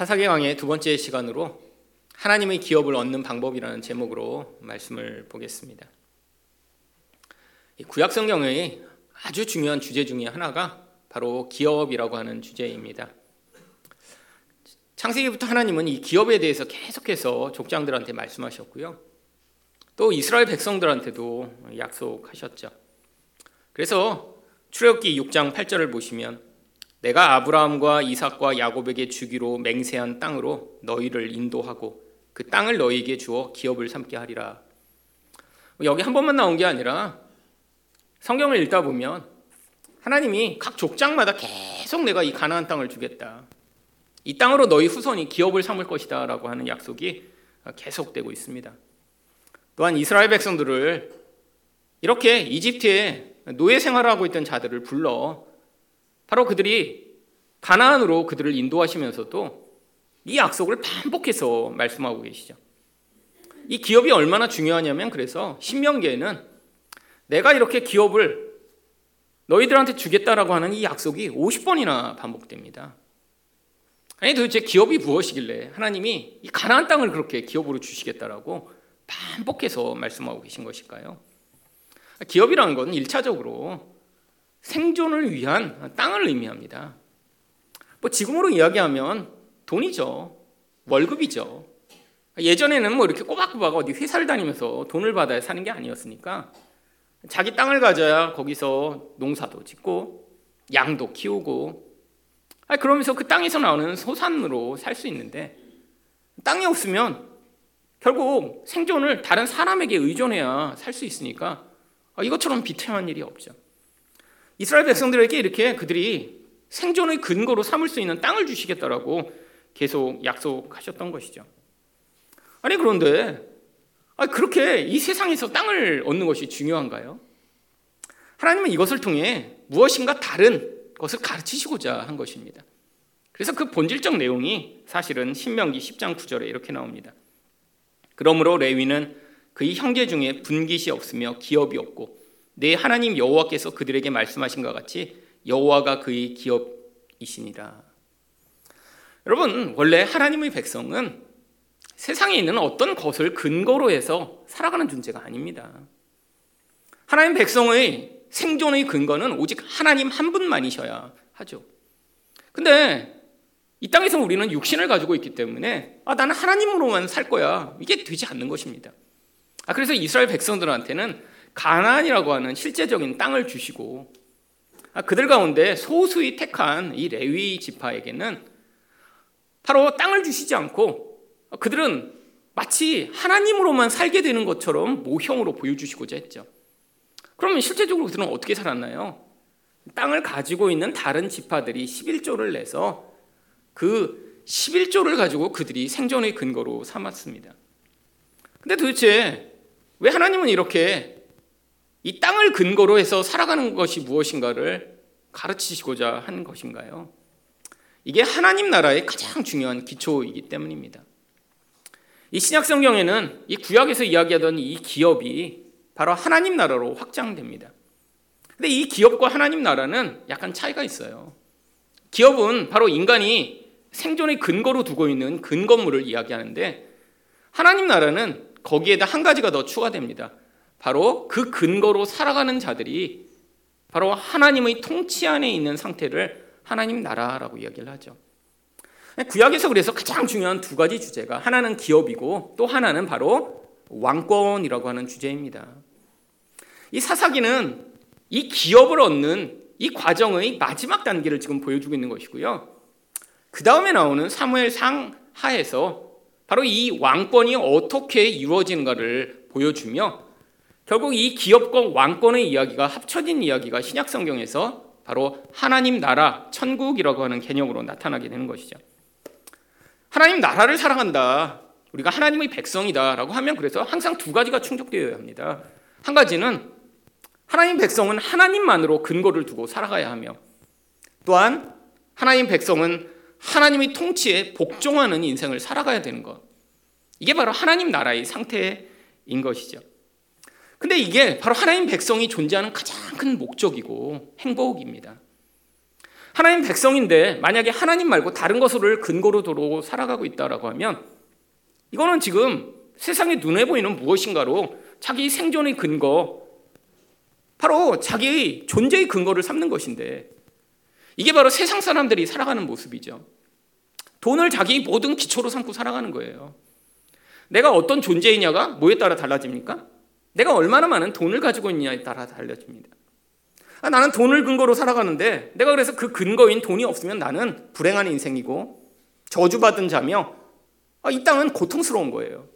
사사기 왕의 두 번째 시간으로 하나님의 기업을 얻는 방법이라는 제목으로 말씀을 보겠습니다. 구약 성경의 아주 중요한 주제 중에 하나가 바로 기업이라고 하는 주제입니다. 창세기부터 하나님은 이 기업에 대해서 계속해서 족장들한테 말씀하셨고요. 또 이스라엘 백성들한테도 약속하셨죠. 그래서 출애굽기 6장 8절을 보시면 내가 아브라함과 이삭과 야곱에게 주기로 맹세한 땅으로 너희를 인도하고 그 땅을 너희에게 주어 기업을 삼게 하리라. 여기 한 번만 나온 게 아니라 성경을 읽다 보면 하나님이 각 족장마다 계속 내가 이 가나안 땅을 주겠다. 이 땅으로 너희 후손이 기업을 삼을 것이다라고 하는 약속이 계속되고 있습니다. 또한 이스라엘 백성들을 이렇게 이집트에 노예 생활을 하고 있던 자들을 불러 바로 그들이 가나안으로 그들을 인도하시면서도 이 약속을 반복해서 말씀하고 계시죠. 이 기업이 얼마나 중요하냐면 그래서 신명기에는 내가 이렇게 기업을 너희들한테 주겠다라고 하는 이 약속이 50번이나 반복됩니다. 아니 도대체 기업이 무엇이길래 하나님이 이 가나안 땅을 그렇게 기업으로 주시겠다라고 반복해서 말씀하고 계신 것일까요? 기업이라는 것은 1차적으로 생존을 위한 땅을 의미합니다. 뭐 지금으로 이야기하면 돈이죠. 월급이죠. 예전에는 뭐 이렇게 꼬박꼬박 어디 회사를 다니면서 돈을 받아야 사는 게 아니었으니까 자기 땅을 가져야 거기서 농사도 짓고 양도 키우고 그러면서 그 땅에서 나오는 소산으로 살 수 있는데 땅이 없으면 결국 생존을 다른 사람에게 의존해야 살 수 있으니까 이것처럼 비참한 일이 없죠. 이스라엘 백성들에게 이렇게 그들이 생존의 근거로 삼을 수 있는 땅을 주시겠다라고 계속 약속하셨던 것이죠. 아니 그런데 그렇게 이 세상에서 땅을 얻는 것이 중요한가요? 하나님은 이것을 통해 무엇인가 다른 것을 가르치시고자 한 것입니다. 그래서 그 본질적 내용이 사실은 신명기 10장 9절에 이렇게 나옵니다. 그러므로 레위는 그의 형제 중에 분깃이 없으며 기업이 없고 내 하나님 여호와께서 그들에게 말씀하신 것 같이 여호와가 그의 기업이시니라. 여러분 원래 하나님의 백성은 세상에 있는 어떤 것을 근거로 해서 살아가는 존재가 아닙니다. 하나님 백성의 생존의 근거는 오직 하나님 한 분만이셔야 하죠. 근데 이 땅에서 우리는 육신을 가지고 있기 때문에 아, 나는 하나님으로만 살 거야. 이게 되지 않는 것입니다. 아, 그래서 이스라엘 백성들한테는 가나안이라고 하는 실제적인 땅을 주시고 아, 그들 가운데 소수의 택한 이 레위 지파에게는 바로 땅을 주시지 않고 그들은 마치 하나님으로만 살게 되는 것처럼 모형으로 보여주시고자 했죠. 그러면 실제적으로 그들은 어떻게 살았나요? 땅을 가지고 있는 다른 지파들이 11조를 내서 그 11조를 가지고 그들이 생존의 근거로 삼았습니다. 근데 도대체 왜 하나님은 이렇게 이 땅을 근거로 해서 살아가는 것이 무엇인가를 가르치시고자 한 것인가요? 이게 하나님 나라의 가장 중요한 기초이기 때문입니다. 이 신약 성경에는 이 구약에서 이야기하던 이 기업이 바로 하나님 나라로 확장됩니다. 근데 이 기업과 하나님 나라는 약간 차이가 있어요. 기업은 바로 인간이 생존의 근거로 두고 있는 근건물을 이야기하는데 하나님 나라는 거기에다 한 가지가 더 추가됩니다. 바로 그 근거로 살아가는 자들이 바로 하나님의 통치 안에 있는 상태를 하나님 나라라고 이야기를 하죠. 구약에서 그래서 가장 중요한 두 가지 주제가 하나는 기업이고 또 하나는 바로 왕권이라고 하는 주제입니다. 이 사사기는 이 기업을 얻는 이 과정의 마지막 단계를 지금 보여주고 있는 것이고요. 그 다음에 나오는 사무엘 상 하에서 바로 이 왕권이 어떻게 이루어지는가를 보여주며 결국 이 기업과 왕권의 이야기가 합쳐진 이야기가 신약 성경에서 바로 하나님 나라, 천국이라고 하는 개념으로 나타나게 되는 것이죠. 하나님 나라를 사랑한다. 우리가 하나님의 백성이다라고 하면 그래서 항상 두 가지가 충족되어야 합니다. 한 가지는 하나님 백성은 하나님만으로 근거를 두고 살아가야 하며 또한 하나님 백성은 하나님의 통치에 복종하는 인생을 살아가야 되는 것. 이게 바로 하나님 나라의 상태인 것이죠. 근데 이게 바로 하나님 백성이 존재하는 가장 큰 목적이고 행복입니다. 하나님 백성인데 만약에 하나님 말고 다른 것을 근거로 두고 살아가고 있다라고 하면 이거는 지금 세상에 눈에 보이는 무엇인가로 자기 생존의 근거 바로 자기의 존재의 근거를 삼는 것인데 이게 바로 세상 사람들이 살아가는 모습이죠. 돈을 자기 모든 기초로 삼고 살아가는 거예요. 내가 어떤 존재이냐가 뭐에 따라 달라집니까? 내가 얼마나 많은 돈을 가지고 있냐에 따라 달라집니다. 아, 나는 돈을 근거로 살아가는데 내가 그래서 그 근거인 돈이 없으면 나는 불행한 인생이고 저주받은 자며 아, 이 땅은 고통스러운 거예요.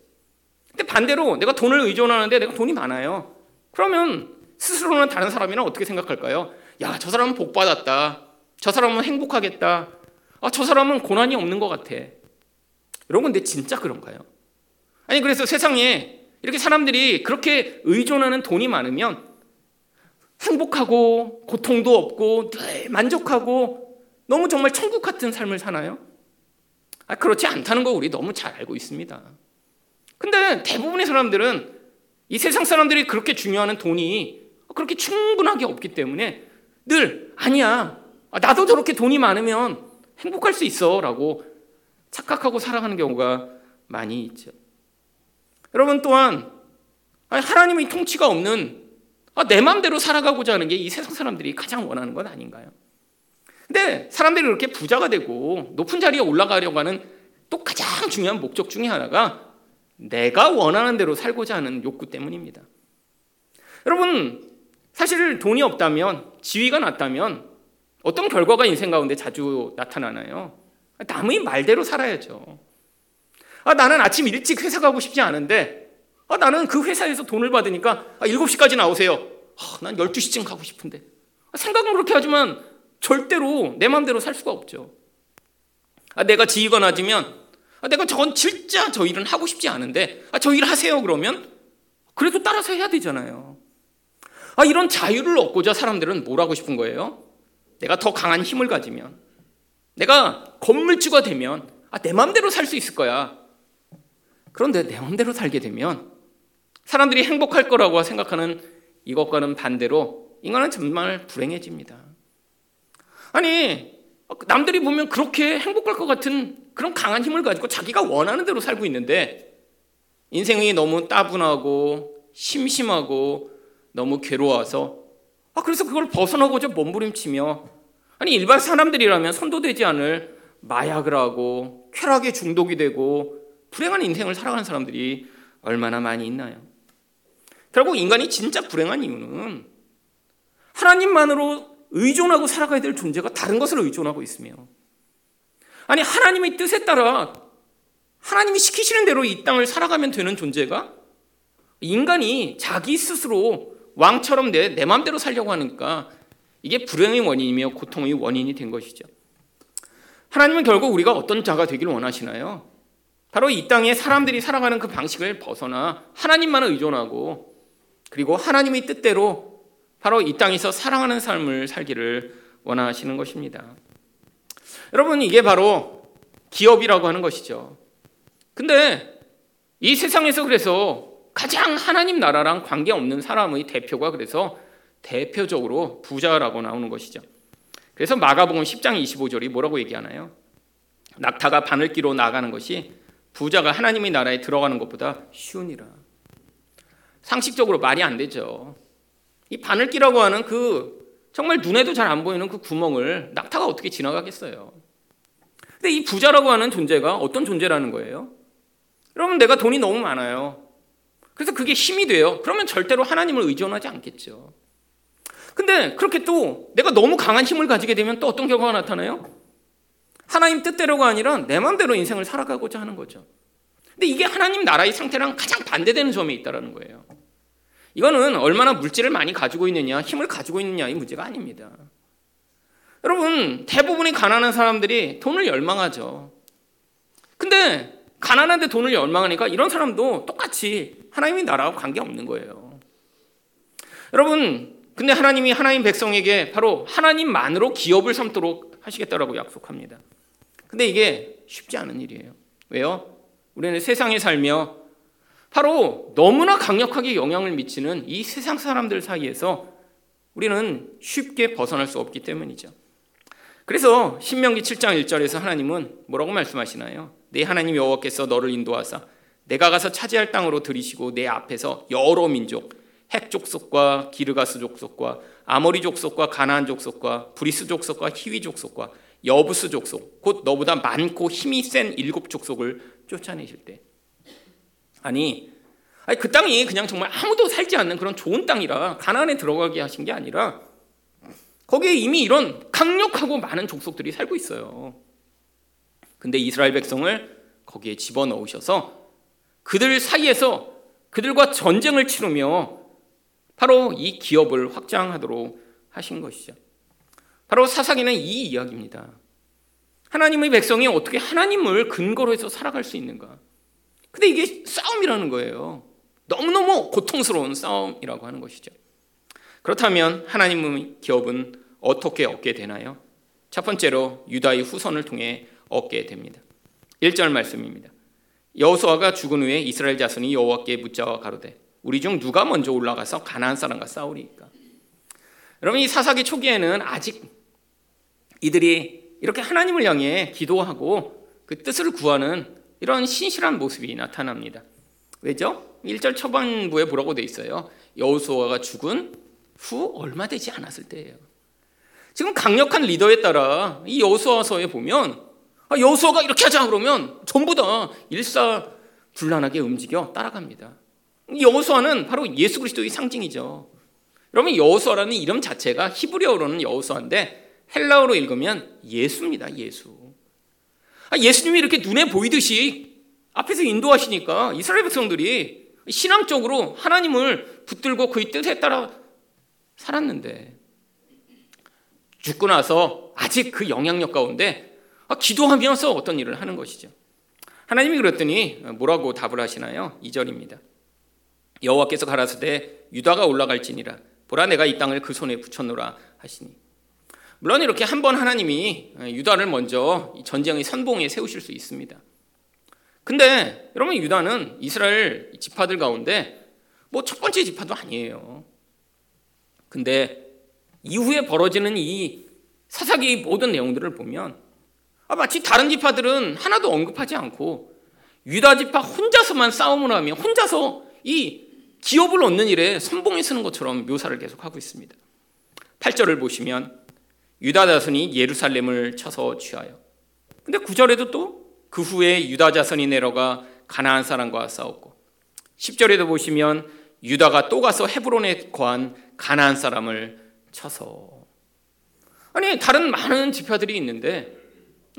근데 반대로 내가 돈을 의존하는데 내가 돈이 많아요. 그러면 스스로는 다른 사람이랑 어떻게 생각할까요? 야, 저 사람은 복 받았다. 저 사람은 행복하겠다. 아, 저 사람은 고난이 없는 것 같아. 여러분, 근데 진짜 그런가요? 아니, 그래서 세상에 이렇게 사람들이 그렇게 의존하는 돈이 많으면 행복하고 고통도 없고 늘 만족하고 너무 정말 천국 같은 삶을 사나요? 아, 그렇지 않다는 거 우리 너무 잘 알고 있습니다. 근데 대부분의 사람들은 이 세상 사람들이 그렇게 중요하는 돈이 그렇게 충분하게 없기 때문에 늘 아니야. 아, 나도 저렇게 돈이 많으면 행복할 수 있어 라고 착각하고 살아가는 경우가 많이 있죠. 여러분 또한 하나님의 통치가 없는 아, 내 마음대로 살아가고자 하는 게 이 세상 사람들이 가장 원하는 건 아닌가요? 근데 사람들이 그렇게 부자가 되고 높은 자리에 올라가려고 하는 또 가장 중요한 목적 중에 하나가 내가 원하는 대로 살고자 하는 욕구 때문입니다. 여러분, 사실 돈이 없다면, 지위가 낮다면 어떤 결과가 인생 가운데 자주 나타나나요? 남의 말대로 살아야죠. 아, 나는 아침 일찍 회사 가고 싶지 않은데, 아, 나는 그 회사에서 돈을 받으니까 아, 7시까지 나오세요. 아, 난 12시쯤 가고 싶은데. 아, 생각은 그렇게 하지만 절대로 내 마음대로 살 수가 없죠. 아, 내가 지위가 낮으면 아, 내가 저건 진짜 저 일은 하고 싶지 않은데 아, 저 일 하세요 그러면 그래도 따라서 해야 되잖아요. 아, 이런 자유를 얻고자 사람들은 뭘 하고 싶은 거예요? 내가 더 강한 힘을 가지면 내가 건물주가 되면 아, 내 마음대로 살 수 있을 거야. 그런데 내 마음대로 살게 되면 사람들이 행복할 거라고 생각하는 이것과는 반대로 인간은 정말 불행해집니다. 아니, 남들이 보면 그렇게 행복할 것 같은 그런 강한 힘을 가지고 자기가 원하는 대로 살고 있는데 인생이 너무 따분하고 심심하고 너무 괴로워서 아 그래서 그걸 벗어나고자 몸부림치며 아니 일반 사람들이라면 선도되지 않을 마약을 하고 쾌락에 중독이 되고 불행한 인생을 살아가는 사람들이 얼마나 많이 있나요? 결국 인간이 진짜 불행한 이유는 하나님만으로 의존하고 살아가야 될 존재가 다른 것을 의존하고 있으며 아니 하나님의 뜻에 따라 하나님이 시키시는 대로 이 땅을 살아가면 되는 존재가 인간이 자기 스스로 왕처럼 내, 내 마음대로 살려고 하니까 이게 불행의 원인이며 고통의 원인이 된 것이죠. 하나님은 결국 우리가 어떤 자가 되기를 원하시나요? 바로 이 땅에 사람들이 살아가는 그 방식을 벗어나 하나님만을 의존하고 그리고 하나님의 뜻대로 바로 이 땅에서 사랑하는 삶을 살기를 원하시는 것입니다. 여러분, 이게 바로 기업이라고 하는 것이죠. 근데 이 세상에서 그래서 가장 하나님 나라랑 관계없는 사람의 대표가 그래서 대표적으로 부자라고 나오는 것이죠. 그래서 마가복음 10장 25절이 뭐라고 얘기하나요? 낙타가 바늘기로 나가는 것이 부자가 하나님의 나라에 들어가는 것보다 쉬우니라. 상식적으로 말이 안 되죠. 이 바늘기라고 하는 그 정말 눈에도 잘 안 보이는 그 구멍을 낙타가 어떻게 지나가겠어요? 근데 이 부자라고 하는 존재가 어떤 존재라는 거예요? 여러분, 내가 돈이 너무 많아요. 그래서 그게 힘이 돼요. 그러면 절대로 하나님을 의존하지 않겠죠. 근데 그렇게 또 내가 너무 강한 힘을 가지게 되면 또 어떤 결과가 나타나요? 하나님 뜻대로가 아니라 내 마음대로 인생을 살아가고자 하는 거죠. 근데 이게 하나님 나라의 상태랑 가장 반대되는 점이 있다는 거예요. 이거는 얼마나 물질을 많이 가지고 있느냐, 힘을 가지고 있느냐의 문제가 아닙니다. 여러분, 대부분의 가난한 사람들이 돈을 열망하죠. 근데 가난한데 돈을 열망하니까 이런 사람도 똑같이 하나님의 나라와 관계없는 거예요. 여러분, 근데 하나님이 하나님 백성에게 바로 하나님만으로 기업을 삼도록 하시겠다라고 약속합니다. 근데 이게 쉽지 않은 일이에요. 왜요? 우리는 세상에 살며 바로 너무나 강력하게 영향을 미치는 이 세상 사람들 사이에서 우리는 쉽게 벗어날 수 없기 때문이죠. 그래서 신명기 7장 1절에서 하나님은 뭐라고 말씀하시나요? 네 하나님 여호와께서 너를 인도하사 네가 가서 차지할 땅으로 들이시고 네 앞에서 여러 민족 헷 족속과 기르가스 족속과 아모리 족속과 가나안 족속과 브리스 족속과 히위 족속과 여부스 족속 곧 너보다 많고 힘이 센 일곱 족속을 쫓아내실 때 아니 아니 그 땅이 그냥 정말 아무도 살지 않는 그런 좋은 땅이라 가나안에 들어가게 하신 게 아니라 거기에 이미 이런 강력하고 많은 족속들이 살고 있어요. 근데 이스라엘 백성을 거기에 집어넣으셔서 그들 사이에서 그들과 전쟁을 치르며 바로 이 기업을 확장하도록 하신 것이죠. 바로 사사기는 이 이야기입니다. 하나님의 백성이 어떻게 하나님을 근거로 해서 살아갈 수 있는가? 근데 이게 싸움이라는 거예요. 너무너무 고통스러운 싸움이라고 하는 것이죠. 그렇다면 하나님의 기업은 어떻게 얻게 되나요? 첫 번째로 유다의 후손을 통해 얻게 됩니다. 1절 말씀입니다. 여호수아가 죽은 후에 이스라엘 자손이 여호와께 묻자와 가로되 우리 중 누가 먼저 올라가서 가나안 사람과 싸우리까? 여러분 이 사사기 초기에는 아직 이들이 이렇게 하나님을 향해 기도하고 그 뜻을 구하는 이런 신실한 모습이 나타납니다. 왜죠? 1절 초반부에 뭐라고 돼 있어요? 여호수아가 죽은 후 얼마 되지 않았을 때예요. 지금 강력한 리더에 따라 이 여호수아서에 보면 아, 여호수아가 이렇게 하자 그러면 전부 다 일사불란하게 움직여 따라갑니다. 여호수아는 바로 예수 그리스도의 상징이죠. 여러분 여호수아라는 이름 자체가 히브리어로는 여호수아인데 헬라어로 읽으면 예수입니다. 예수. 아, 예수님이 이렇게 눈에 보이듯이 앞에서 인도하시니까 이스라엘 백성들이 신앙적으로 하나님을 붙들고 그의 뜻에 따라 살았는데 죽고 나서 아직 그 영향력 가운데 아, 기도하면서 어떤 일을 하는 것이죠. 하나님이 그랬더니 뭐라고 답을 하시나요? 2절입니다. 여호와께서 가라사대 유다가 올라갈지니라 보라 내가 이 땅을 그 손에 붙였노라 하시니 물론 이렇게 한 번 하나님이 유다를 먼저 전쟁의 선봉에 세우실 수 있습니다. 근데 여러분 유다는 이스라엘 지파들 가운데 뭐 첫 번째 지파도 아니에요. 근데 이후에 벌어지는 이 사사기 모든 내용들을 보면 아, 마치 다른 지파들은 하나도 언급하지 않고 유다 지파 혼자서만 싸움을 하며 혼자서 이 기업을 얻는 일에 선봉에 서는 것처럼 묘사를 계속하고 있습니다. 8절을 보시면 유다 자손이 예루살렘을 쳐서 취하여 근데 9절에도 또 그 후에 유다 자손이 내려가 가나안 사람과 싸웠고 10절에도 보시면 유다가 또 가서 헤브론에 거한 가나안 사람을 쳐서 아니 다른 많은 지파들이 있는데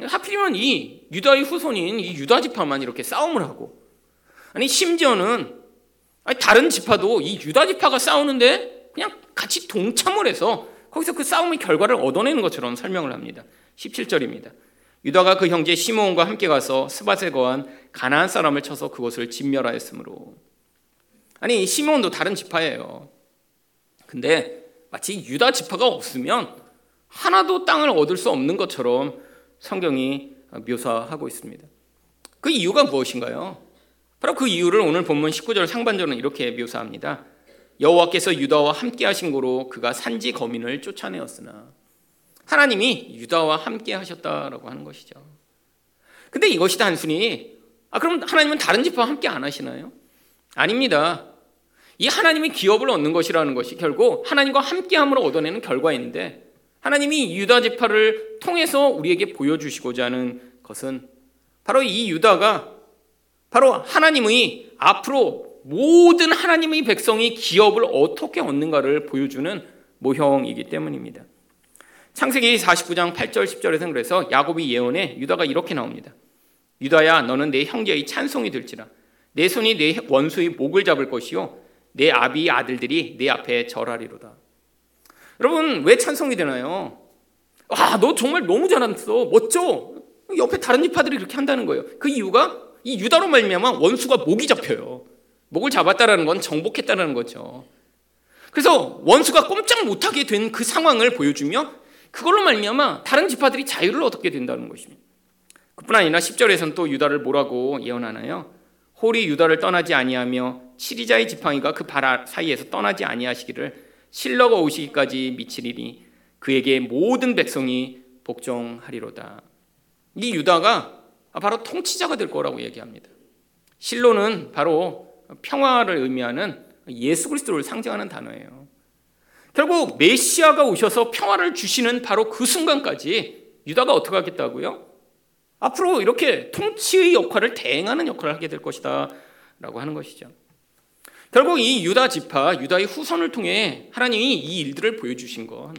하필이면 이 유다의 후손인 이 유다 지파만 이렇게 싸움을 하고 아니 심지어는 아니 다른 지파도 이 유다 지파가 싸우는데 그냥 같이 동참을 해서 거기서 그 싸움의 결과를 얻어내는 것처럼 설명을 합니다. 17절입니다. 유다가 그 형제 시므온과 함께 가서 스밧에 거한 가나안 사람을 쳐서 그곳을 진멸하였으므로 아니 시므온도 다른 지파예요. 근데 마치 유다 지파가 없으면 하나도 땅을 얻을 수 없는 것처럼 성경이 묘사하고 있습니다. 그 이유가 무엇인가요? 바로 그 이유를 오늘 본문 19절 상반절은 이렇게 묘사합니다. 여호와께서 유다와 함께 하신 고로 그가 산지 거민을 쫓아내었으나 하나님이 유다와 함께 하셨다라고 하는 것이죠. 근데 이것이 단순히 아 그럼 하나님은 다른 지파와 함께 안 하시나요? 아닙니다. 이 하나님이 기업을 얻는 것이라는 것이 결국 하나님과 함께함으로 얻어내는 결과인데 하나님이 유다 지파를 통해서 우리에게 보여주시고자 하는 것은 바로 이 유다가 바로 하나님의 앞으로 모든 하나님의 백성이 기업을 어떻게 얻는가를 보여주는 모형이기 때문입니다. 창세기 49장 8절 10절에서는 그래서 야곱이 예언해 유다가 이렇게 나옵니다. 유다야 너는 내 형제의 찬송이 될지라 내 손이 내 원수의 목을 잡을 것이요 내 아비 아들들이 내 앞에 절하리로다. 여러분 왜 찬송이 되나요? 와, 너 정말 너무 잘했어. 멋져. 옆에 다른 지파들이 그렇게 한다는 거예요. 그 이유가 이 유다로 말미암아 원수가 목이 잡혀요. 목을 잡았다라는 건 정복했다라는 거죠. 그래서 원수가 꼼짝 못하게 된 그 상황을 보여주며 그걸로 말미암아 다른 지파들이 자유를 얻게 된다는 것입니다. 그뿐 아니라 10절에서는 또 유다를 뭐라고 예언하나요? 홀이 유다를 떠나지 아니하며 치리자의 지팡이가 그 발 사이에서 떠나지 아니하시기를 실러가 오시기까지 미치리니 그에게 모든 백성이 복종하리로다. 이 유다가 바로 통치자가 될 거라고 얘기합니다. 실로는 바로 평화를 의미하는 예수 그리스도를 상징하는 단어예요. 결국 메시아가 오셔서 평화를 주시는 바로 그 순간까지 유다가 어떻게 하겠다고요? 앞으로 이렇게 통치의 역할을 대행하는 역할을 하게 될 것이다 라고 하는 것이죠. 결국 이 유다 지파, 유다의 후손을 통해 하나님이 이 일들을 보여주신 건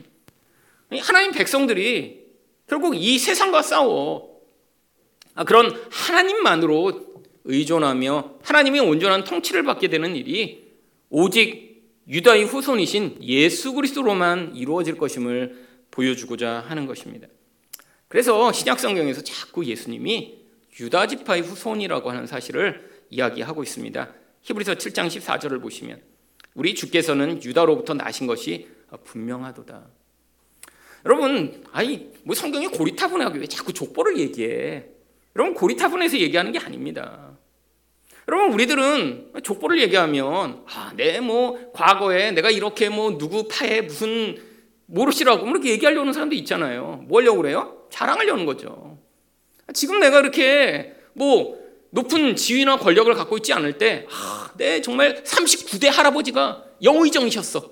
하나님 백성들이 결국 이 세상과 싸워 아, 그런 하나님만으로 의존하며 하나님의 온전한 통치를 받게 되는 일이 오직 유다의 후손이신 예수 그리스도로만 이루어질 것임을 보여주고자 하는 것입니다. 그래서 신약 성경에서 자꾸 예수님이 유다 지파의 후손이라고 하는 사실을 이야기하고 있습니다. 히브리서 7장 14절을 보시면 우리 주께서는 유다로부터 나신 것이 분명하도다. 여러분, 아이 뭐 성경이 고리타분하게 왜 자꾸 족보를 얘기해? 여러분 고리타분해서 얘기하는 게 아닙니다. 여러분 우리들은 족보를 얘기하면 아, 내 뭐 과거에 내가 이렇게 뭐 누구 파에 무슨 모르시라고 뭐 이렇게 얘기하려는 사람도 있잖아요. 뭐 하려고 그래요? 자랑하려는 거죠. 지금 내가 이렇게 뭐 높은 지위나 권력을 갖고 있지 않을 때, 아, 내 정말 39대 할아버지가 영의정이셨어.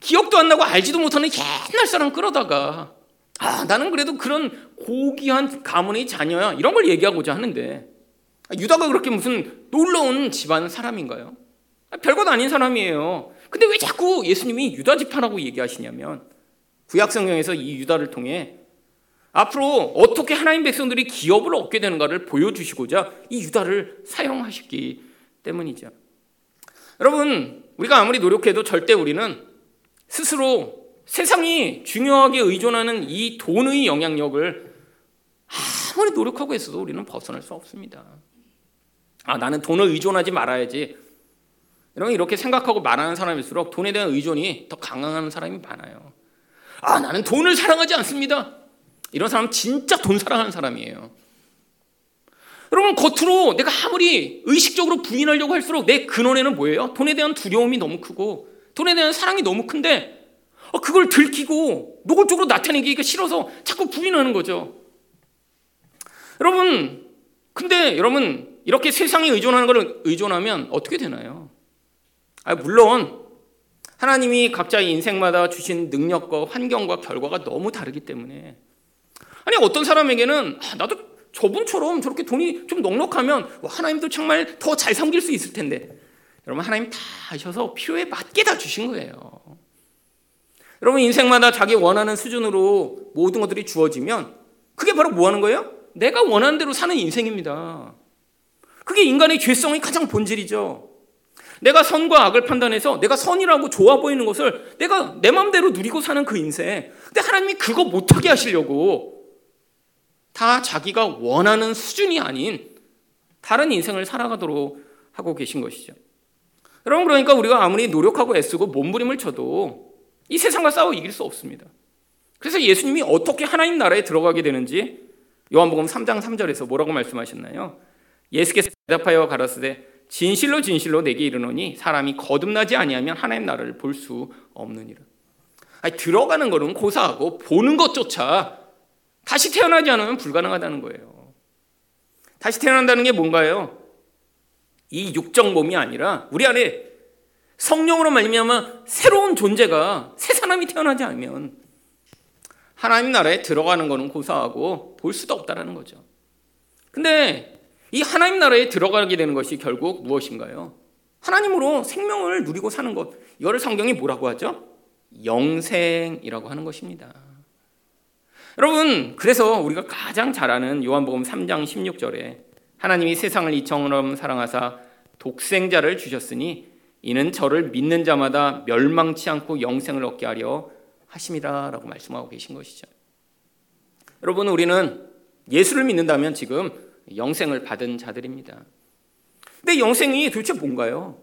기억도 안 나고 알지도 못하는 옛날 사람 끌어다가, 아, 나는 그래도 그런 고귀한 가문의 자녀야. 이런 걸 얘기하고자 하는데, 유다가 그렇게 무슨 놀라운 집안 사람인가요? 별것 아닌 사람이에요. 근데 왜 자꾸 예수님이 유다 집안라고 얘기하시냐면, 구약 성경에서 이 유다를 통해 앞으로 어떻게 하나님 백성들이 기업을 얻게 되는가를 보여주시고자 이 유다를 사용하셨기 때문이죠. 여러분, 우리가 아무리 노력해도 절대 우리는 스스로 세상이 중요하게 의존하는 이 돈의 영향력을 아무리 노력하고 있어도 우리는 벗어날 수 없습니다. 아, 나는 돈을 의존하지 말아야지. 이런 이렇게 생각하고 말하는 사람일수록 돈에 대한 의존이 더 강한 사람이 많아요. 아, 나는 돈을 사랑하지 않습니다. 이런 사람 진짜 돈 사랑하는 사람이에요. 여러분 겉으로 내가 아무리 의식적으로 부인하려고 할수록 내 근원에는 뭐예요? 돈에 대한 두려움이 너무 크고 돈에 대한 사랑이 너무 큰데 어, 그걸 들키고 노골적으로 나타내기가 싫어서 자꾸 부인하는 거죠. 여러분 근데 여러분 이렇게 세상에 의존하는 걸 의존하면 어떻게 되나요? 아, 물론 하나님이 각자의 인생마다 주신 능력과 환경과 결과가 너무 다르기 때문에 아니 어떤 사람에게는 아, 나도 저분처럼 저렇게 돈이 좀 넉넉하면 하나님도 정말 더 잘 섬길 수 있을 텐데 여러분 하나님 다 하셔서 필요에 맞게 다 주신 거예요. 여러분 인생마다 자기 원하는 수준으로 모든 것들이 주어지면 그게 바로 뭐 하는 거예요? 내가 원하는 대로 사는 인생입니다. 그게 인간의 죄성의 가장 본질이죠. 내가 선과 악을 판단해서 내가 선이라고 좋아 보이는 것을 내가 내 마음대로 누리고 사는 그 인생. 근데 하나님이 그거 못하게 하시려고 다 자기가 원하는 수준이 아닌 다른 인생을 살아가도록 하고 계신 것이죠. 여러분 그러니까 우리가 아무리 노력하고 애쓰고 몸부림을 쳐도 이 세상과 싸워 이길 수 없습니다. 그래서 예수님이 어떻게 하나님 나라에 들어가게 되는지 요한복음 3장 3절에서 뭐라고 말씀하셨나요? 예수께서 대답하여 가라사대 진실로 진실로 내게 이르노니 사람이 거듭나지 아니하면 하나님 나라를 볼 수 없느니라. 아니, 들어가는 거는 고사하고 보는 것조차 다시 태어나지 않으면 불가능하다는 거예요. 다시 태어난다는 게 뭔가요? 이 육적 몸이 아니라 우리 안에 성령으로 말미암아 새로운 존재가 새 사람이 태어나지 않으면 하나님 나라에 들어가는 것은 고사하고 볼 수도 없다라는 거죠. 근데 이 하나님 나라에 들어가게 되는 것이 결국 무엇인가요? 하나님으로 생명을 누리고 사는 것. 이거를 성경이 뭐라고 하죠? 영생이라고 하는 것입니다. 여러분, 그래서 우리가 가장 잘 아는 요한복음 3장 16절에 하나님이 세상을 이처럼 사랑하사 독생자를 주셨으니 이는 저를 믿는 자마다 멸망치 않고 영생을 얻게 하려 하심이라라고 말씀하고 계신 것이죠. 여러분, 우리는 예수를 믿는다면 지금 영생을 받은 자들입니다. 근데 영생이 도대체 뭔가요?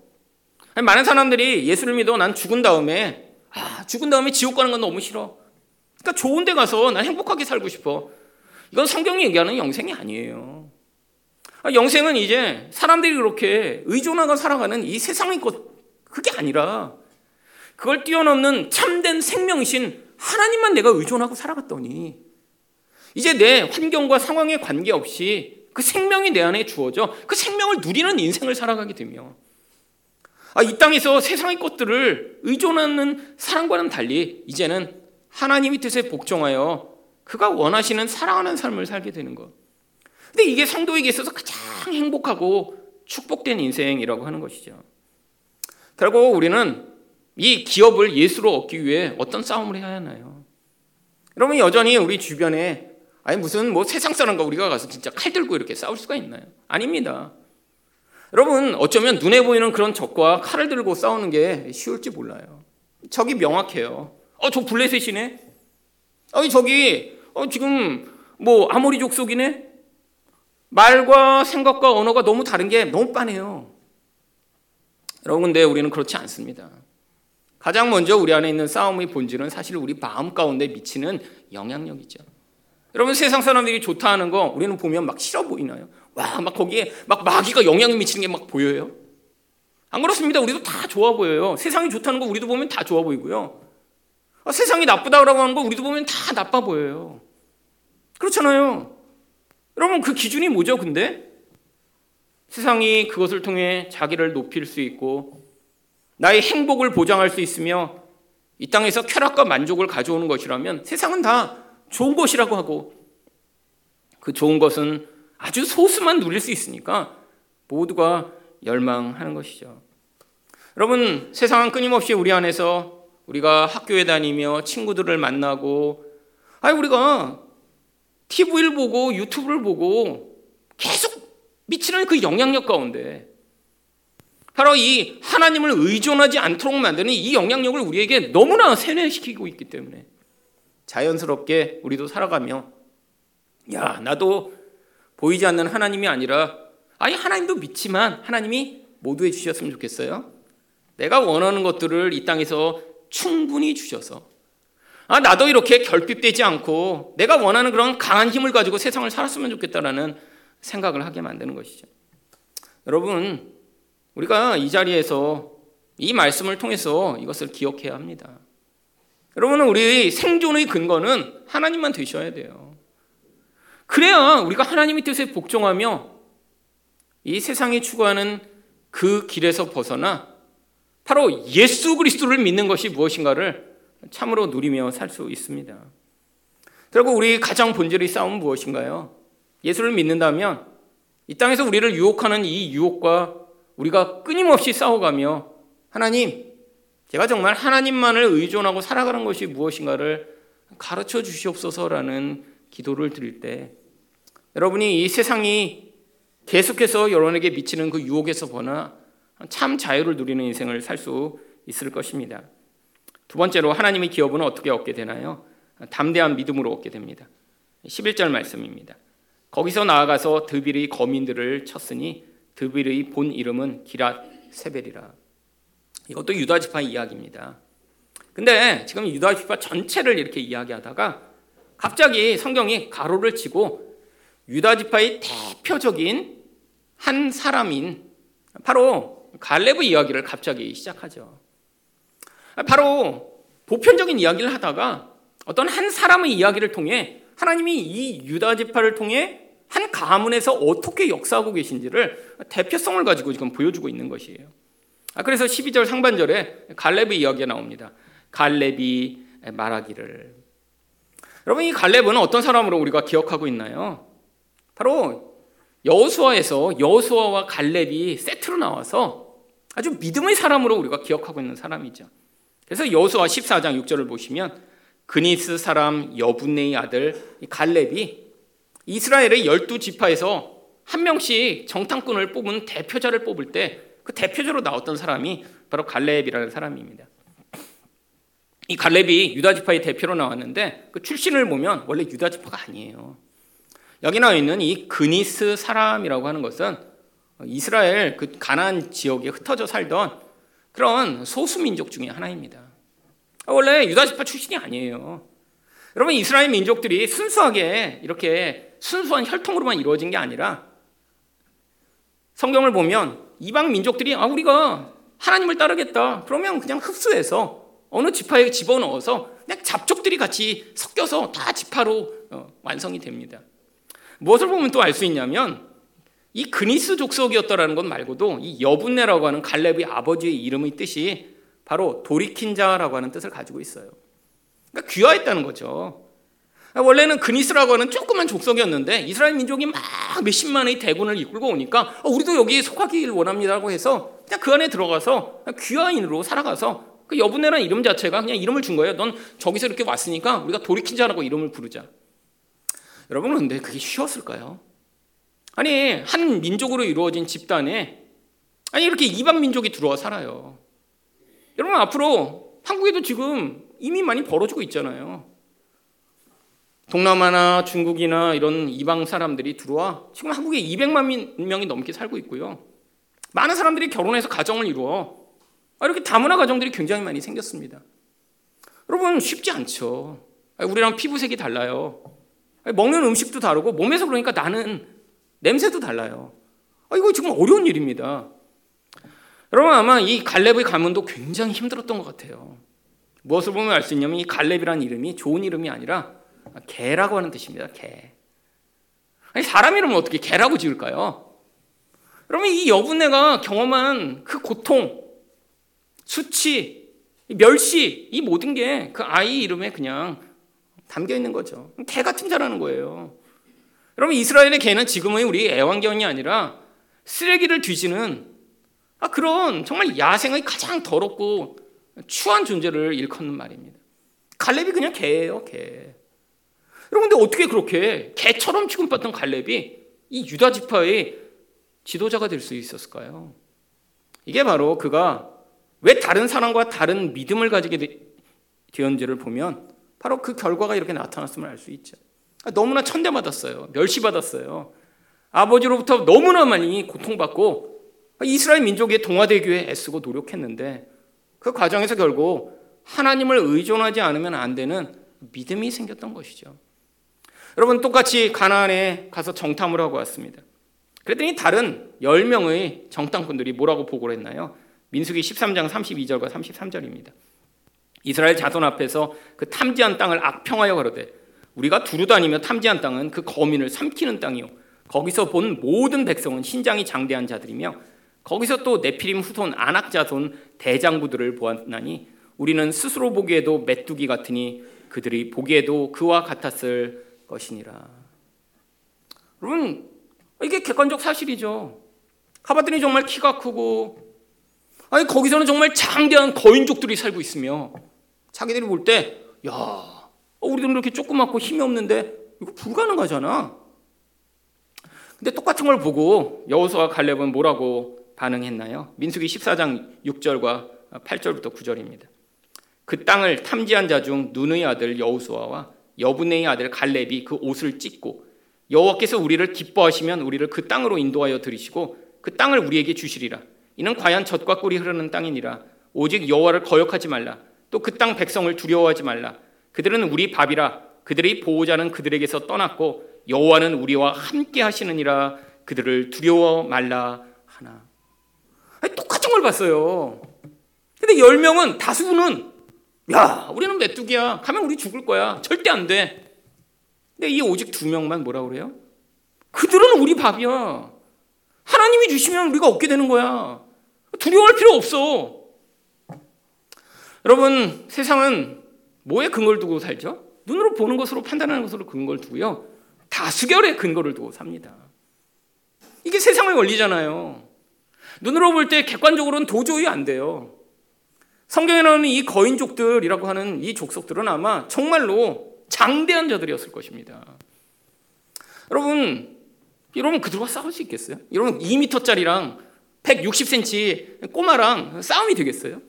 많은 사람들이 예수를 믿어 난 죽은 다음에 아, 죽은 다음에 지옥 가는 건 너무 싫어. 그러니까 좋은 데 가서 난 행복하게 살고 싶어. 이건 성경이 얘기하는 영생이 아니에요. 아, 영생은 이제 사람들이 그렇게 의존하고 살아가는 이 세상의 것, 그게 아니라 그걸 뛰어넘는 참된 생명이신 하나님만 내가 의존하고 살아갔더니 이제 내 환경과 상황에 관계없이 그 생명이 내 안에 주어져 그 생명을 누리는 인생을 살아가게 되며 아, 이 땅에서 세상의 것들을 의존하는 사람과는 달리 이제는 하나님의 뜻에 복종하여 그가 원하시는 사랑하는 삶을 살게 되는 것. 근데 이게 성도에게 있어서 가장 행복하고 축복된 인생이라고 하는 것이죠. 결국 우리는 이 기업을 예수로 얻기 위해 어떤 싸움을 해야 하나요? 여러분 여전히 우리 주변에 아니 무슨 뭐 세상 사람과 우리가 가서 진짜 칼 들고 이렇게 싸울 수가 있나요? 아닙니다. 여러분 어쩌면 눈에 보이는 그런 적과 칼을 들고 싸우는 게 쉬울지 몰라요. 적이 명확해요. 어 저 블레셋이네. 아니 저기 어 지금 뭐 아모리 족속이네. 말과 생각과 언어가 너무 다른 게 너무 빤해요. 여러분 근데 우리는 그렇지 않습니다. 가장 먼저 우리 안에 있는 싸움의 본질은 사실 우리 마음 가운데 미치는 영향력이죠. 여러분 세상 사람들이 좋다 하는 거 우리는 보면 막 싫어 보이나요? 와, 막 거기에 막 마귀가 영향을 미치는 게 막 보여요. 안 그렇습니다. 우리도 다 좋아 보여요. 세상이 좋다는 거 우리도 보면 다 좋아 보이고요. 아, 세상이 나쁘다고 하는 거 우리도 보면 다 나빠 보여요. 그렇잖아요. 여러분 그 기준이 뭐죠? 근데 세상이 그것을 통해 자기를 높일 수 있고 나의 행복을 보장할 수 있으며 이 땅에서 쾌락과 만족을 가져오는 것이라면 세상은 다 좋은 것이라고 하고 그 좋은 것은 아주 소수만 누릴 수 있으니까 모두가 열망하는 것이죠. 여러분, 세상은 끊임없이 우리 안에서 우리가 학교에 다니며 친구들을 만나고, 아니, 우리가 TV를 보고 유튜브를 보고 계속 미치는 그 영향력 가운데 바로 이 하나님을 의존하지 않도록 만드는 이 영향력을 우리에게 너무나 세뇌시키고 있기 때문에 자연스럽게 우리도 살아가며 야, 나도 보이지 않는 하나님이 아니라 아니 하나님도 믿지만 하나님이 모두 해 주셨으면 좋겠어요. 내가 원하는 것들을 이 땅에서 충분히 주셔서 아 나도 이렇게 결핍되지 않고 내가 원하는 그런 강한 힘을 가지고 세상을 살았으면 좋겠다라는 생각을 하게 만드는 것이죠. 여러분 우리가 이 자리에서 이 말씀을 통해서 이것을 기억해야 합니다. 여러분은 우리 생존의 근거는 하나님만 되셔야 돼요. 그래야 우리가 하나님의 뜻에 복종하며 이 세상이 추구하는 그 길에서 벗어나 바로 예수 그리스도를 믿는 것이 무엇인가를 참으로 누리며 살 수 있습니다. 결국 우리 가장 본질의 싸움은 무엇인가요? 예수를 믿는다면 이 땅에서 우리를 유혹하는 이 유혹과 우리가 끊임없이 싸워가며 하나님, 제가 정말 하나님만을 의존하고 살아가는 것이 무엇인가를 가르쳐 주시옵소서라는 기도를 드릴 때 여러분이 이 세상이 계속해서 여러분에게 미치는 그 유혹에서 벗어나 참 자유를 누리는 인생을 살 수 있을 것입니다. 두 번째로 하나님의 기업은 어떻게 얻게 되나요? 담대한 믿음으로 얻게 됩니다. 11절 말씀입니다. 거기서 나아가서 드빌의 거민들을 쳤으니 드빌의 본 이름은 기랏 세벨이라. 이것도 유다 지파 이야기입니다. 근데 지금 유다 지파 전체를 이렇게 이야기하다가 갑자기 성경이 가로를 치고 유다 지파의 대표적인 한 사람인 바로 갈렙의 이야기를 갑자기 시작하죠. 바로 보편적인 이야기를 하다가 어떤 한 사람의 이야기를 통해 하나님이 이 유다 지파를 통해 한 가문에서 어떻게 역사하고 계신지를 대표성을 가지고 지금 보여주고 있는 것이에요. 아, 그래서 12절 상반절에 갈렙의 이야기가 나옵니다. 갈렙이 말하기를. 여러분 이 갈렙은 어떤 사람으로 우리가 기억하고 있나요? 바로 여호수아에서 여호수아와 갈렙이 세트로 나와서 아주 믿음의 사람으로 우리가 기억하고 있는 사람이죠. 그래서 여호수아 14장 6절을 보시면 그니스 사람 여분네의 아들 갈렙이 이스라엘의 열두 지파에서 한 명씩 정탐꾼을 뽑은 대표자를 뽑을 때 그 대표적으로 나왔던 사람이 바로 갈렙이라는 사람입니다. 이 갈렙이 유다 지파의 대표로 나왔는데 그 출신을 보면 원래 유다 지파가 아니에요. 여기 나와 있는 이 그니스 사람이라고 하는 것은 이스라엘 그 가나안 지역에 흩어져 살던 그런 소수 민족 중의 하나입니다. 원래 유다 지파 출신이 아니에요. 여러분 이스라엘 민족들이 순수하게 이렇게 순수한 혈통으로만 이루어진 게 아니라 성경을 보면 이방 민족들이 아 우리가 하나님을 따르겠다. 그러면 그냥 흡수해서 어느 지파에 집어넣어서 그냥 잡족들이 같이 섞여서 다 지파로 어, 완성이 됩니다. 무엇을 보면 또 알 수 있냐면 이 그니스 족속이었다라는 것 말고도 이 여분네라고 하는 갈렙의 아버지의 이름의 뜻이 바로 돌이킨 자라고 하는 뜻을 가지고 있어요. 그러니까 귀화했다는 거죠. 원래는 그니스라고 하는 조그만 족속이었는데 이스라엘 민족이 막 몇십만의 대군을 이끌고 오니까 어, 우리도 여기 속하기를 원합니다라고 해서 그냥 그 안에 들어가서 귀화인으로 살아가서 그 여분네라는 이름 자체가 그냥 이름을 준 거예요. 넌 저기서 이렇게 왔으니까 우리가 돌이킨 자라고 이름을 부르자. 여러분 그런데 그게 쉬웠을까요? 아니 한 민족으로 이루어진 집단에 아니 이렇게 이방 민족이 들어와 살아요. 여러분 앞으로 한국에도 지금 이미 많이 벌어지고 있잖아요. 동남아나 중국이나 이런 이방 사람들이 들어와 지금 한국에 200만 명이 넘게 살고 있고요. 많은 사람들이 결혼해서 가정을 이루어 이렇게 다문화 가정들이 굉장히 많이 생겼습니다. 여러분 쉽지 않죠. 우리랑 피부색이 달라요. 먹는 음식도 다르고 몸에서 그러니까 나는 냄새도 달라요. 이거 지금 어려운 일입니다. 여러분 아마 이 갈렙의 가문도 굉장히 힘들었던 것 같아요. 무엇을 보면 알 수 있냐면 이 갈렙이라는 이름이 좋은 이름이 아니라 개라고 하는 뜻입니다. 개. 아니 사람 이름은 어떻게 개라고 지을까요? 그러면 이 여분네가 경험한 그 고통, 수치, 멸시 이 모든 게 그 아이 이름에 그냥 담겨 있는 거죠. 개 같은 자라는 거예요. 여러분 이스라엘의 개는 지금의 우리 애완견이 아니라 쓰레기를 뒤지는 아, 그런 정말 야생의 가장 더럽고 추한 존재를 일컫는 말입니다. 갈렙이 그냥 개예요, 개. 근데 어떻게 그렇게 개처럼 취급받던 갈렙이 이 유다 지파의 지도자가 될 수 있었을까요? 이게 바로 그가 왜 다른 사람과 다른 믿음을 가지게 되었는지를 보면 바로 그 결과가 이렇게 나타났음을 알 수 있죠. 너무나 천대받았어요. 멸시받았어요. 아버지로부터 너무나 많이 고통받고 이스라엘 민족의 동화되기 위해 애쓰고 노력했는데 그 과정에서 결국 하나님을 의존하지 않으면 안 되는 믿음이 생겼던 것이죠. 여러분 똑같이 가나안에 가서 정탐을 하고 왔습니다. 그랬더니 다른 10명의 정탐꾼들이 뭐라고 보고를 했나요? 민수기 13장 32절과 33절입니다. 이스라엘 자손 앞에서 그 탐지한 땅을 악평하여 가로되 우리가 두루 다니며 탐지한 땅은 그 거민을 삼키는 땅이요 거기서 본 모든 백성은 신장이 장대한 자들이며 거기서 또 네피림 후손 아낙 자손 대장부들을 보았나니 우리는 스스로 보기에도 메뚜기 같으니 그들이 보기에도 그와 같았을 것이니라. 여러분 이게 객관적 사실이죠. 가봤더니 정말 키가 크고 아니 거기서는 정말 장대한 거인족들이 살고 있으며 자기들이 볼 때 야, 우리들은 이렇게 조그맣고 힘이 없는데 이거 불가능하잖아. 근데 똑같은 걸 보고 여호수아 갈렙은 뭐라고 반응했나요? 민수기 14장 6절과 8절부터 9절입니다. 그 땅을 탐지한 자 중 눈의 아들 여호수아와 여분의 아들 갈렙이 그 옷을 찢고 여호와께서 우리를 기뻐하시면 우리를 그 땅으로 인도하여 들이시고 그 땅을 우리에게 주시리라. 이는 과연 젖과 꿀이 흐르는 땅이니라. 오직 여호와를 거역하지 말라. 또 그 땅 백성을 두려워하지 말라. 그들은 우리 밥이라. 그들의 보호자는 그들에게서 떠났고 여호와는 우리와 함께 하시느니라. 그들을 두려워 말라 하나. 아니, 똑같은 걸 봤어요. 근데 열 명은 다수는 야, 우리는 메뚜기야. 가면 우리 죽을 거야. 절대 안 돼. 근데 이 오직 두 명만 뭐라 그래요? 그들은 우리 밥이야. 하나님이 주시면 우리가 얻게 되는 거야. 두려워할 필요 없어. 여러분, 세상은 뭐에 근거를 두고 살죠? 눈으로 보는 것으로 판단하는 것으로 근거를 두고요. 다수결의 근거를 두고 삽니다. 이게 세상의 원리잖아요. 눈으로 볼 때 객관적으로는 도저히 안 돼요. 성경에 나오는 이 거인족들이라고 하는 이 족속들은 아마 정말로 장대한 자들이었을 것입니다. 여러분, 여러분 그들과 싸울 수 있겠어요? 여러분 2m짜리랑 160cm 꼬마랑 싸움이 되겠어요?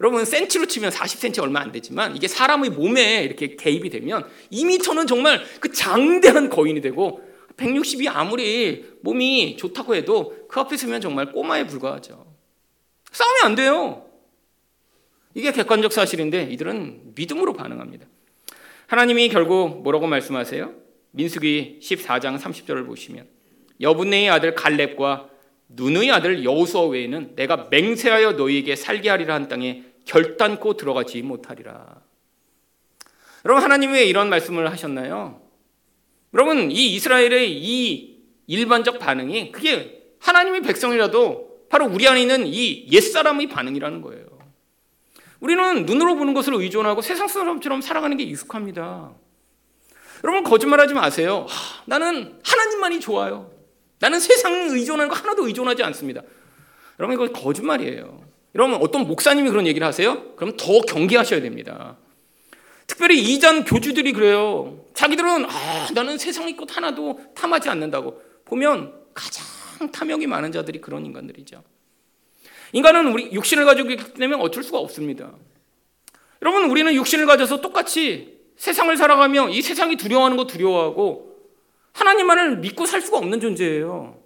여러분 센치로 치면 40cm 얼마 안 되지만 이게 사람의 몸에 이렇게 개입이 되면 2m는 정말 그 장대한 거인이 되고 160이 아무리 몸이 좋다고 해도 그 앞에 서면 정말 꼬마에 불과하죠. 싸우면 안 돼요. 이게 객관적 사실인데 이들은 믿음으로 반응합니다. 하나님이 결국 뭐라고 말씀하세요? 민수기 14장 30절을 보시면 여분네의 아들 갈렙과 눈의 아들 여호수아 외에는 내가 맹세하여 너희에게 살게 하리라 한 땅에 결단코 들어가지 못하리라. 여러분 하나님 왜 이런 말씀을 하셨나요? 여러분 이 이스라엘의 이 일반적 반응이 그게 하나님의 백성이라도 바로 우리 안에 있는 이 옛사람의 반응이라는 거예요. 우리는 눈으로 보는 것을 의존하고 세상 사람처럼 살아가는 게 익숙합니다. 여러분 거짓말하지 마세요. 하, 나는 하나님만이 좋아요. 나는 세상에 의존하는 거 하나도 의존하지 않습니다. 여러분 이거 거짓말이에요. 여러분 어떤 목사님이 그런 얘기를 하세요? 그럼 더 경계하셔야 됩니다. 특별히 이전 교주들이 그래요. 자기들은 아, 나는 세상의 것 하나도 탐하지 않는다고 보면 가장 탐욕이 많은 자들이 그런 인간들이죠. 인간은 우리 육신을 가지고 있기 때문에 어쩔 수가 없습니다. 여러분 우리는 육신을 가져서 똑같이 세상을 살아가며 이 세상이 두려워하는 거 두려워하고 하나님만을 믿고 살 수가 없는 존재예요.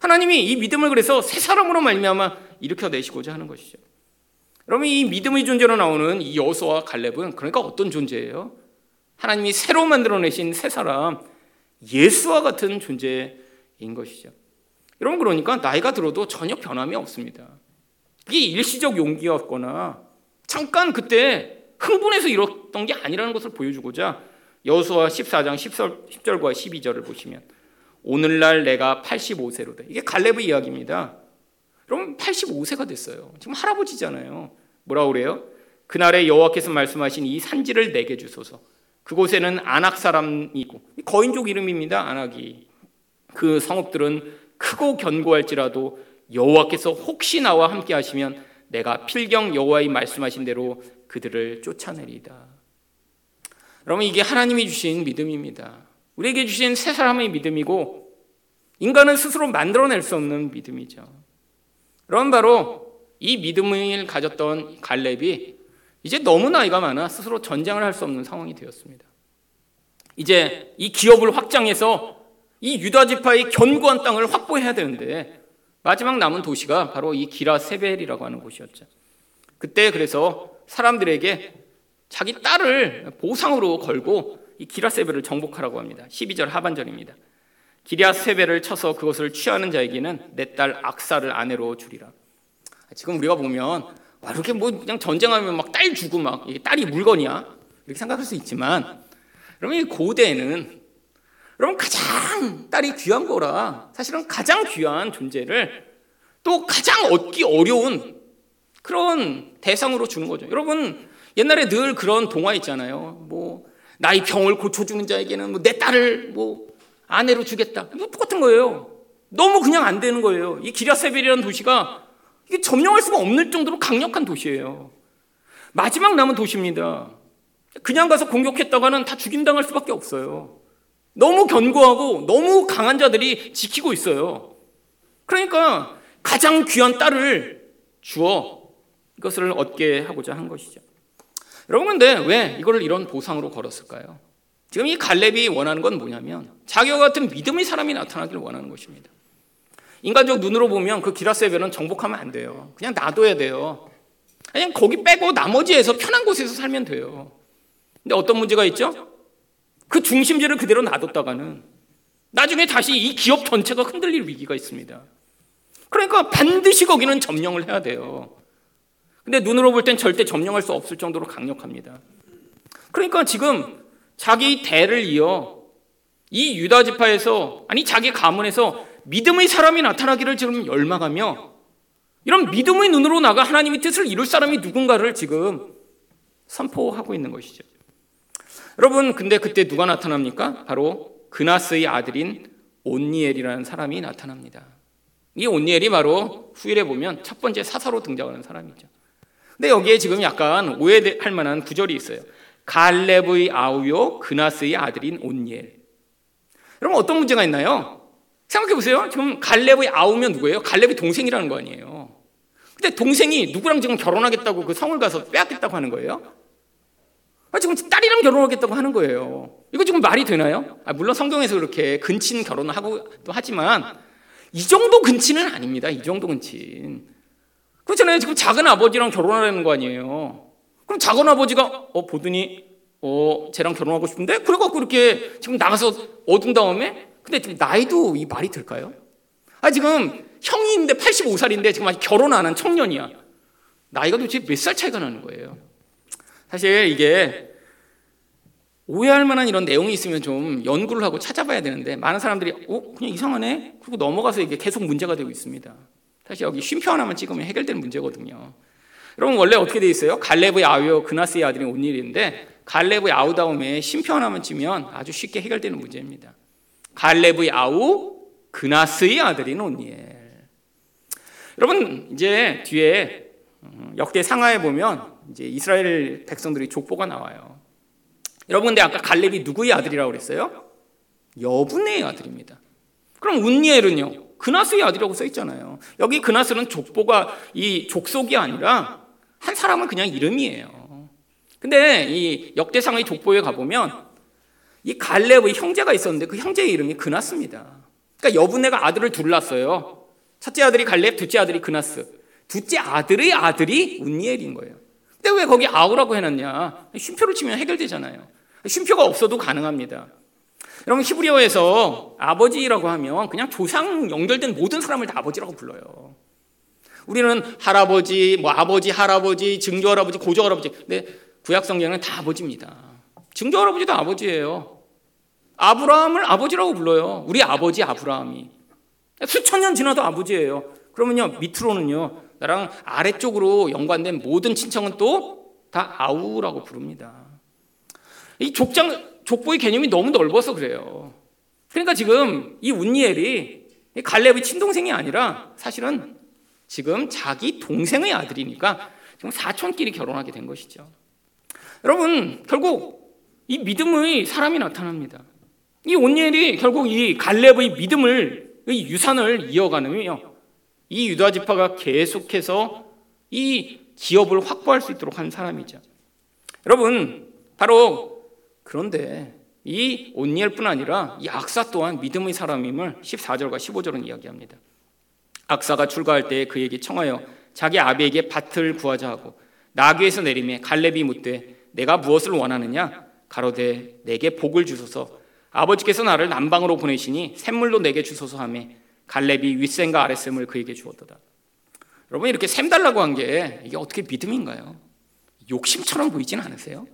하나님이 이 믿음을 그래서 새 사람으로 말미암아 일으켜 내시고자 하는 것이죠. 여러분 이 믿음의 존재로 나오는 이 여호수아와 갈렙은 그러니까 어떤 존재예요? 하나님이 새로 만들어내신 새 사람 예수와 같은 존재인 것이죠. 여러분 그러니까 나이가 들어도 전혀 변함이 없습니다. 이게 일시적 용기였거나 잠깐 그때 흥분해서 이뤘던 게 아니라는 것을 보여주고자 여호수아 14장 10절과 12절을 보시면 오늘날 내가 85세로 돼. 이게 갈렙의 이야기입니다. 그럼 85세가 됐어요. 지금 할아버지잖아요. 뭐라 그래요? 그날에 여호와께서 말씀하신 이 산지를 내게 주소서. 그곳에는 안악 사람이고 거인족 이름입니다. 안악이. 그 성읍들은 크고 견고할지라도 여호와께서 혹시 나와 함께 하시면 내가 필경 여호와의 말씀하신 대로 그들을 쫓아내리다. 여러분 이게 하나님이 주신 믿음입니다. 우리에게 주신 새 사람의 믿음이고 인간은 스스로 만들어낼 수 없는 믿음이죠. 그런 바로 이 믿음을 가졌던 갈렙이 이제 너무 나이가 많아 스스로 전쟁을 할 수 없는 상황이 되었습니다. 이제 이 기업을 확장해서 이 유다 지파의 견고한 땅을 확보해야 되는데 마지막 남은 도시가 바로 이 기라 세벨이라고 하는 곳이었죠. 그때 그래서 사람들에게 자기 딸을 보상으로 걸고 이 기라 세벨을 정복하라고 합니다. 12절 하반절입니다. 기랴 세벨을 쳐서 그것을 취하는 자에게는 내 딸 악사를 아내로 주리라. 지금 우리가 보면 와, 이렇게 뭐 그냥 전쟁하면 막 딸 주고 막 딸이 물건이야 이렇게 생각할 수 있지만 여러분 이 고대에는 여러분 가장 딸이 귀한 거라 사실은 가장 귀한 존재를 또 가장 얻기 어려운 그런 대상으로 주는 거죠. 여러분 옛날에 늘 그런 동화 있잖아요. 뭐 나의 병을 고쳐주는 자에게는 뭐 내 딸을 뭐 아내로 주겠다. 뭐 똑같은 거예요. 너무 그냥 안 되는 거예요. 이 기라세벨이라는 도시가 이게 점령할 수가 없는 정도로 강력한 도시예요. 마지막 남은 도시입니다. 그냥 가서 공격했다가는 다 죽임당할 수밖에 없어요. 너무 견고하고 너무 강한 자들이 지키고 있어요. 그러니까 가장 귀한 딸을 주어 이것을 얻게 하고자 한 것이죠. 여러분 근데 왜 이걸 이런 보상으로 걸었을까요? 지금 이 갈렙이 원하는 건 뭐냐면 자기와 같은 믿음의 사람이 나타나기를 원하는 것입니다. 인간적 눈으로 보면 그 기라세벨은 정복하면 안 돼요. 그냥 놔둬야 돼요. 그냥 거기 빼고 나머지에서 편한 곳에서 살면 돼요. 근데 어떤 문제가 있죠? 그 중심지를 그대로 놔뒀다가는 나중에 다시 이 기업 전체가 흔들릴 위기가 있습니다. 그러니까 반드시 거기는 점령을 해야 돼요. 근데 눈으로 볼 땐 절대 점령할 수 없을 정도로 강력합니다. 그러니까 지금 자기 대를 이어 이 유다 지파에서 아니 자기 가문에서 믿음의 사람이 나타나기를 지금 열망하며 이런 믿음의 눈으로 나가 하나님의 뜻을 이룰 사람이 누군가를 지금 선포하고 있는 것이죠. 여러분, 근데 그때 누가 나타납니까? 바로 그나스의 아들인 온니엘이라는 사람이 나타납니다. 이 온니엘이 바로 후일에 보면 첫 번째 사사로 등장하는 사람이죠. 근데 여기에 지금 약간 오해할 만한 구절이 있어요. 갈렙의 아우요 그나스의 아들인 온니엘. 여러분 어떤 문제가 있나요? 생각해 보세요. 지금 갈렙의 아우면 누구예요? 갈렙의 동생이라는 거 아니에요. 근데 동생이 누구랑 지금 결혼하겠다고 그 성을 가서 빼앗겠다고 하는 거예요? 아, 지금 딸이랑 결혼하겠다고 하는 거예요. 이거 지금 말이 되나요? 아, 물론 성경에서 그렇게 근친 결혼을 하고 또 하지만 이 정도 근친은 아닙니다. 이 정도 근친. 그렇잖아요. 지금 작은 아버지랑 결혼하라는 거 아니에요. 그럼 작은 아버지가 어 보더니 어 쟤랑 결혼하고 싶은데 그래갖고 이렇게 지금 나가서 얻은 다음에 근데 나이도 이 말이 될까요? 아 지금 형인데 85살인데 지금 아직 결혼 안 한 청년이야. 나이가 도대체 몇 살 차이가 나는 거예요. 사실 이게 오해할 만한 이런 내용이 있으면 좀 연구를 하고 찾아봐야 되는데 많은 사람들이 어 그냥 이상하네 그리고 넘어가서 이게 계속 문제가 되고 있습니다. 사실 여기 쉼표 하나만 찍으면 해결되는 문제거든요. 여러분 원래 어떻게 돼 있어요? 갈렙의 아우요 그나스의 아들이 온 일인데 갈렙의 아우 다음에 쉼표 하나만 치면 아주 쉽게 해결되는 문제입니다. 갈렙의 아우 그나스의 아들인 온니엘. 여러분 이제 뒤에 음, 역대 상하에 보면 이제 이스라엘 백성들이 족보가 나와요. 여러분 근데 아까 갈렙이 누구의 아들이라고 그랬어요? 여분의 아들입니다. 그럼 운니엘은요? 그나스의 아들이라고 써 있잖아요. 여기 그나스는 족보가 이 족속이 아니라 한 사람은 그냥 이름이에요. 근데 이 역대상의 족보에 가보면 이 갈렙의 형제가 있었는데 그 형제의 이름이 그나스입니다. 그러니까 여분네가 아들을 둘 낳았어요. 첫째 아들이 갈렙, 둘째 아들이 그나스. 둘째 아들의 아들이 운니엘인 거예요. 근데 왜 거기 아우라고 해놨냐? 쉼표를 치면 해결되잖아요. 쉼표가 없어도 가능합니다. 여러분 히브리어에서 아버지라고 하면 그냥 조상 연결된 모든 사람을 다 아버지라고 불러요. 우리는 할아버지, 뭐 아버지, 할아버지, 증조 할아버지, 고조 할아버지. 근데 구약 성경은 다 아버지입니다. 증조 할아버지도 아버지예요. 아브라함을 아버지라고 불러요. 우리 아버지 아브라함이. 수천 년 지나도 아버지예요. 그러면요, 밑으로는요, 나랑 아래쪽으로 연관된 모든 친척은 또 다 아우라고 부릅니다. 이 족장, 족보의 개념이 너무 넓어서 그래요. 그러니까 지금 이 운니엘이 갈렙의 친동생이 아니라 사실은 지금 자기 동생의 아들이니까 지금 사촌끼리 결혼하게 된 것이죠. 여러분, 결국 이 믿음의 사람이 나타납니다. 이 온니엘이 결국 이 갈렙의 믿음을 의 유산을 이어가느며 이 유다 지파가 계속해서 이 기업을 확보할 수 있도록 한 사람이죠. 여러분, 바로 그런데 이 온니엘뿐 아니라 이 악사 또한 믿음의 사람임을 14절과 15절은 이야기합니다. 악사가 출가할 때 그에게 청하여 자기 아비에게 밭을 구하자 하고 나귀에서 내림에 갈렙이 묻되 내가 무엇을 원하느냐 가로되 내게 복을 주소서 아버지께서 나를 남방으로 보내시니 샘물로 내게 주소서 하매 갈렙이 윗샘과 아랫샘을 그에게 주었도다. 여러분 이렇게 샘 달라고 한 게 이게 어떻게 믿음인가요? 욕심처럼 보이진 않으세요?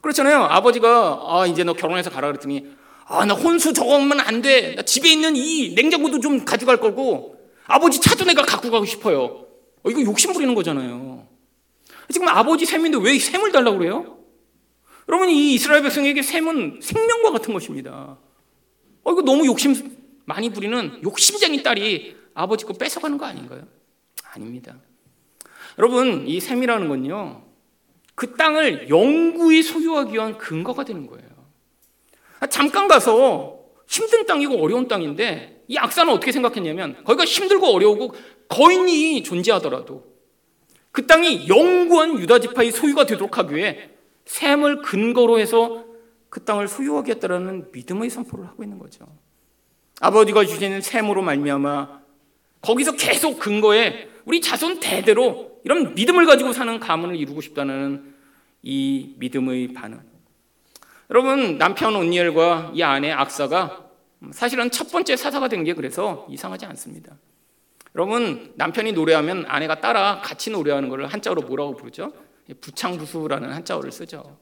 그렇잖아요. 아버지가 아 이제 너 결혼해서 가라 그랬더니 아 나 혼수 저거 오면 안 돼. 나 집에 있는 이 냉장고도 좀 가져갈 거고 아버지 차도 내가 갖고 가고 싶어요. 어, 이거 욕심 부리는 거잖아요. 지금 아버지 샘인데 왜 샘을 달라고 그래요? 여러분 이 이스라엘 백성에게 샘은 생명과 같은 것입니다. 어 이거 너무 욕심 많이 부리는 욕심쟁이 딸이 아버지 거 뺏어가는 거 아닌가요? 아닙니다. 여러분 이 샘이라는 건요 그 땅을 영구히 소유하기 위한 근거가 되는 거예요. 아, 잠깐 가서 힘든 땅이고 어려운 땅인데 이 악사는 어떻게 생각했냐면 거기가 힘들고 어려우고 거인이 존재하더라도 그 땅이 영구한 유다 지파의 소유가 되도록 하기 위해 샘을 근거로 해서 그 땅을 소유하겠다라는 믿음의 선포를 하고 있는 거죠. 아버지가 주시는 샘으로 말미암아 거기서 계속 근거에 우리 자손 대대로 이런 믿음을 가지고 사는 가문을 이루고 싶다는 이 믿음의 반응. 여러분 남편 온니엘과 이 아내 악사가 사실은 첫 번째 사사가 된 게 그래서 이상하지 않습니다. 여러분 남편이 노래하면 아내가 따라 같이 노래하는 것을 한자어로 뭐라고 부르죠? 부창부수라는 한자어를 쓰죠.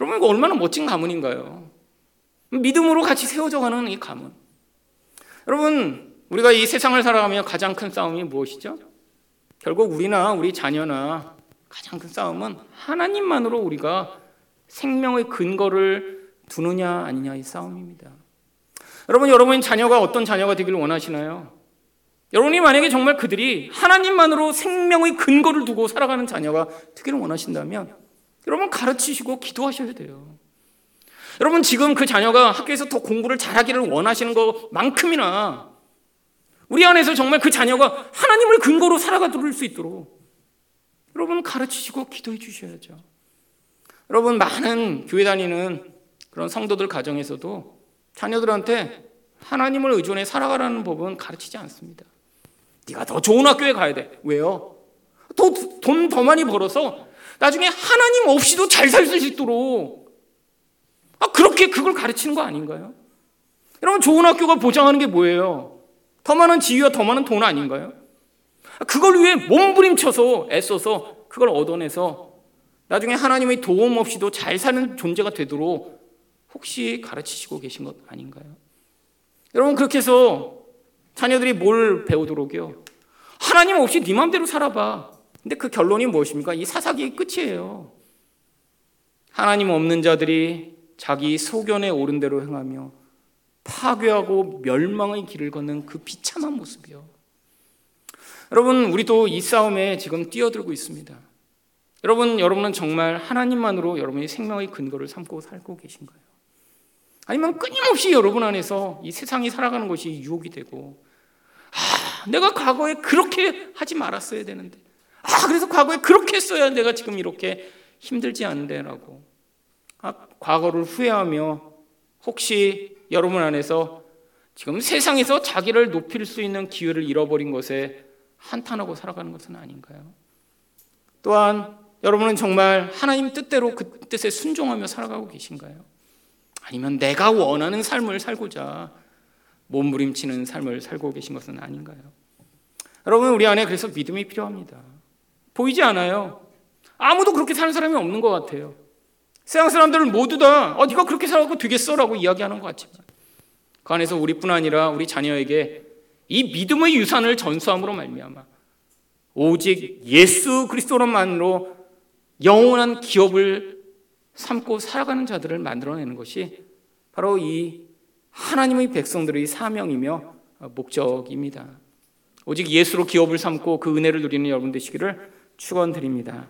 여러분 이거 얼마나 멋진 가문인가요? 믿음으로 같이 세워져가는 이 가문. 여러분 우리가 이 세상을 살아가며 가장 큰 싸움이 무엇이죠? 결국 우리나 우리 자녀나 가장 큰 싸움은 하나님만으로 우리가 생명의 근거를 두느냐 아니냐의 싸움입니다. 여러분 여러분 자녀가 어떤 자녀가 되기를 원하시나요? 여러분이 만약에 정말 그들이 하나님만으로 생명의 근거를 두고 살아가는 자녀가 되기를 원하신다면 여러분 가르치시고 기도하셔야 돼요. 여러분 지금 그 자녀가 학교에서 더 공부를 잘하기를 원하시는 것만큼이나 우리 안에서 정말 그 자녀가 하나님을 근거로 살아가도록 수 있도록 여러분 가르치시고 기도해 주셔야죠. 여러분 많은 교회 다니는 그런 성도들 가정에서도 자녀들한테 하나님을 의존해 살아가라는 법은 가르치지 않습니다. 네가 더 좋은 학교에 가야 돼. 왜요? 돈더 많이 벌어서 나중에 하나님 없이도 잘 살 수 있도록 아, 그렇게 그걸 가르치는 거 아닌가요? 여러분 좋은 학교가 보장하는 게 뭐예요? 더 많은 지위와 더 많은 돈 아닌가요? 그걸 위해 몸부림쳐서 애써서 그걸 얻어내서 나중에 하나님의 도움 없이도 잘 사는 존재가 되도록 혹시 가르치시고 계신 것 아닌가요? 여러분 그렇게 해서 자녀들이 뭘 배우도록요? 하나님 없이 네 마음대로 살아봐. 근데 그 결론이 무엇입니까? 이 사사기의 끝이에요. 하나님 없는 자들이 자기 소견에 오른 대로 행하며 파괴하고 멸망의 길을 걷는 그 비참한 모습이요. 여러분, 우리도 이 싸움에 지금 뛰어들고 있습니다. 여러분, 여러분은 정말 하나님만으로 여러분의 생명의 근거를 삼고 살고 계신가요? 아니면 끊임없이 여러분 안에서 이 세상이 살아가는 것이 유혹이 되고, 아, 내가 과거에 그렇게 하지 말았어야 되는데, 아, 그래서 과거에 그렇게 했어야 내가 지금 이렇게 힘들지 않은데라고. 아, 과거를 후회하며 혹시 여러분 안에서 지금 세상에서 자기를 높일 수 있는 기회를 잃어버린 것에 한탄하고 살아가는 것은 아닌가요? 또한 여러분은 정말 하나님 뜻대로 그 뜻에 순종하며 살아가고 계신가요? 아니면 내가 원하는 삶을 살고자 몸부림치는 삶을 살고 계신 것은 아닌가요? 여러분 우리 안에 그래서 믿음이 필요합니다. 보이지 않아요. 아무도 그렇게 사는 사람이 없는 것 같아요. 세상 사람들은 모두 다 어, 네가 그렇게 살아도 되겠어 라고 이야기하는 것 같지만 그 안에서 우리뿐 아니라 우리 자녀에게 이 믿음의 유산을 전수함으로 말미암아 오직 예수 그리스도로만으로 영원한 기업을 삼고 살아가는 자들을 만들어내는 것이 바로 이 하나님의 백성들의 사명이며 목적입니다. 오직 예수로 기업을 삼고 그 은혜를 누리는 여러분 되시기를 축원드립니다.